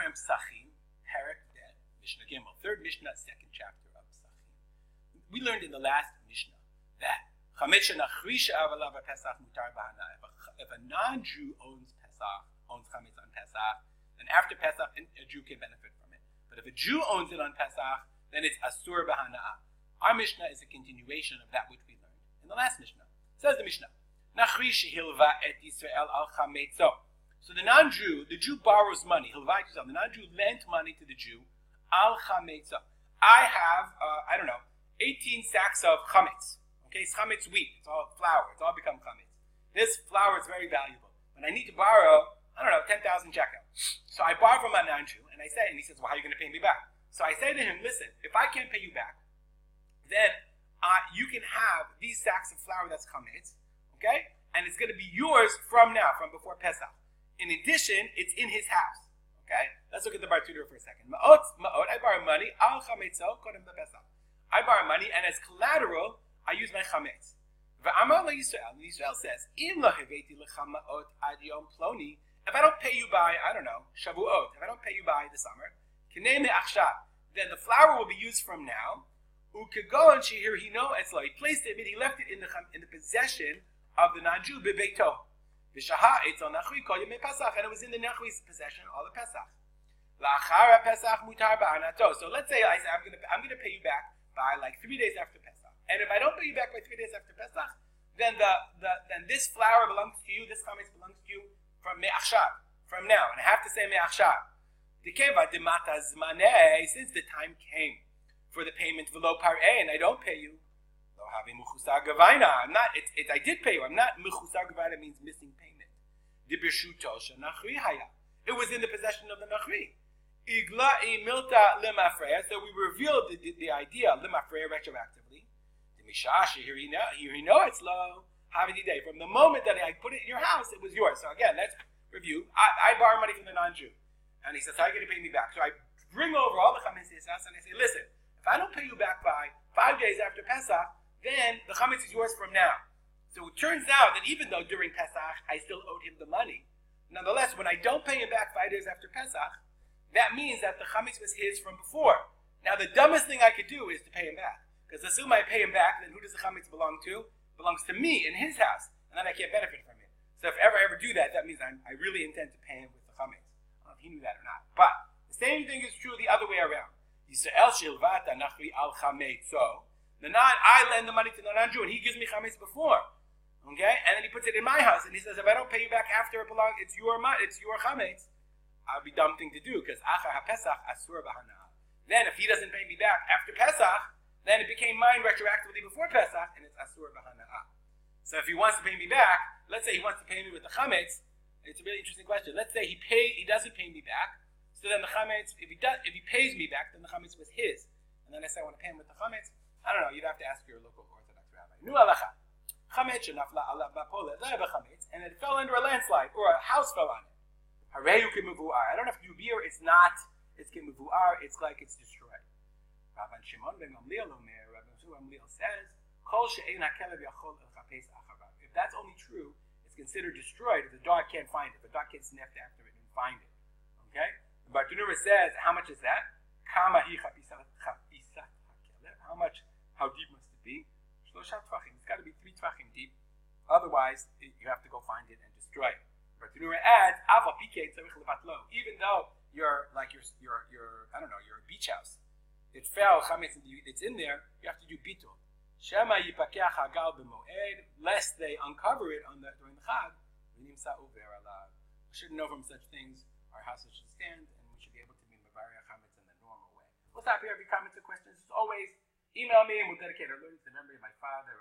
we're Pesachim, Perek Bet, Mishnah Gimel, third Mishnah, second chapter of Pesachim. We learned in the last Mishnah that if a non-Jew owns Pesach, owns chametz on Pesach, then after Pesach, a Jew can benefit from it. But if a Jew owns it on Pesach, then it's asur b'hana'ah. Our Mishnah is a continuation of that which we learned in the last Mishnah. Says the Mishnah, Nachrish hilva et Yisrael al chametzo. So the non-Jew, the Jew borrows money. Hilva The non-Jew lent money to the Jew al chametzo. I have, uh, I don't know, 18 sacks of chametz. Okay, it's chametz wheat. It's all flour. It's all become chametz. This flour is very valuable. But I need to borrow, I don't know, 10,000 shekel. So I borrow from a non-Jew, and I say, and he says, well, how are you going to pay me back? So I say to him, listen, if I can't pay you back, then uh, you can have these sacks of flour that's chametz, okay? And it's going to be yours from now, from before Pesach. In addition, it's in his house, okay? Let's look at the Bartanura for a second. Ma'ot, ma'ot, I borrow money, al chametzo, kodem Pesach. I borrow money, and as collateral, I use my chametz. V'amar Yisrael, and Yisrael says, Im lo heveti lechama'ot ad yom ploni, if I don't pay you by, I don't know, Shavuot, if I don't pay you by the summer, kinei me'achshav, then the flour will be used from now, ukegon shehir hino etzlo, he placed it, he left it in the, in the possession of the non-Jew, bebeito. V'shaha etzol nachri kol yemei Pesach, and it was in the nachri's possession all the Pesach. La'achara Pesach mutar ba'anato. So let's say I say, I'm going to I'm going to pay you back by like three days after Pesach. And if I don't pay you back by three days after Pesach, then the, the then this flour belongs to you, this chametz belongs to you from me'achshav, from now. And I have to say me'achshav. Since the time came for the payment below par and I don't pay you, I'm not. It, it, I did pay you. I'm not. Mechusar means missing payment. It was in the possession of the nachri. Igla milta lemafreya. So we revealed the, the, the idea lemafreya retroactively. Mishasha, here you know, here you know it's low. Havidi day. From the moment that I put it in your house, it was yours. So again, let's review. I, I borrow money from the non-Jew, and he says, "How are you going to pay me back?" So I bring over all the chametz to his house, and I say, "Listen, if I don't pay you back by five days after Pesach, then the chametz is yours from now." So it turns out that even though during Pesach I still owed him the money, nonetheless, when I don't pay him back five days after Pesach, that means that the chametz was his from before. Now, the dumbest thing I could do is to pay him back. Because assume I pay him back, then who does the chametz belong to? It belongs to me in his house, and then I can't benefit from it. So if ever I ever do that, that means I'm, i really intend to pay him with the chametz. I don't know if he knew that or not. But the same thing is true the other way around. Yisrael shilvata nachri al chametz. The non, I lend the money to the non-Jew, and he gives me chametz before. Okay, and then he puts it in my house, and he says, if I don't pay you back after it belongs, it's your money, it's your chametz. I'll be dumb thing to do because asur Then if he doesn't pay me back after Pesach, then it became mine retroactively before Pesach, and it's Asur B'Hana'ah. So if he wants to pay me back, let's say he wants to pay me with the Chametz, it's a really interesting question. Let's say he pay, he doesn't pay me back, so then the Chametz, if he does, if he pays me back, then the Chametz was his. And then I say I want to pay him with the Chametz, I don't know, you'd have to ask your local Orthodox rabbi. Nu alacha. Chametz shenafla ala bapole, chametz, and it fell under a landslide, or a house fell on it. Hareyu kimuvuar. I don't have to do beer, it's not, it's kimuvuar, it's like it's destroyed. Rabban Shimon ben Gamliel Omer, Rabban Shimon Gamliel says, Kol she'ein ha'kelev yachol el acharav. If that's only true, it's considered destroyed if the dog can't find it. The dog can't sniff after it and find it. Okay? The Bartanura says, how much is that? Kama hi chapisat ha'kelev. How much, how deep must it be? Shlosha tvachim. It's got to be three tvachim deep. Otherwise, it, you have to go find it and destroy it. Bartanura adds, ava pike Even though you're like your, your, your, I don't know, your beach house it fell, chametz, it's in there, you have to do bitul. Shema yipakeach hagal b'moed, lest they uncover it on the, during the chag, uver alav. We shouldn't know from such things, our houses should stand, and we should be able to be mevaria chametz in the normal way. We'll stop here. If you comments or questions, as always, email me, and we'll dedicate our learning to the memory of my father,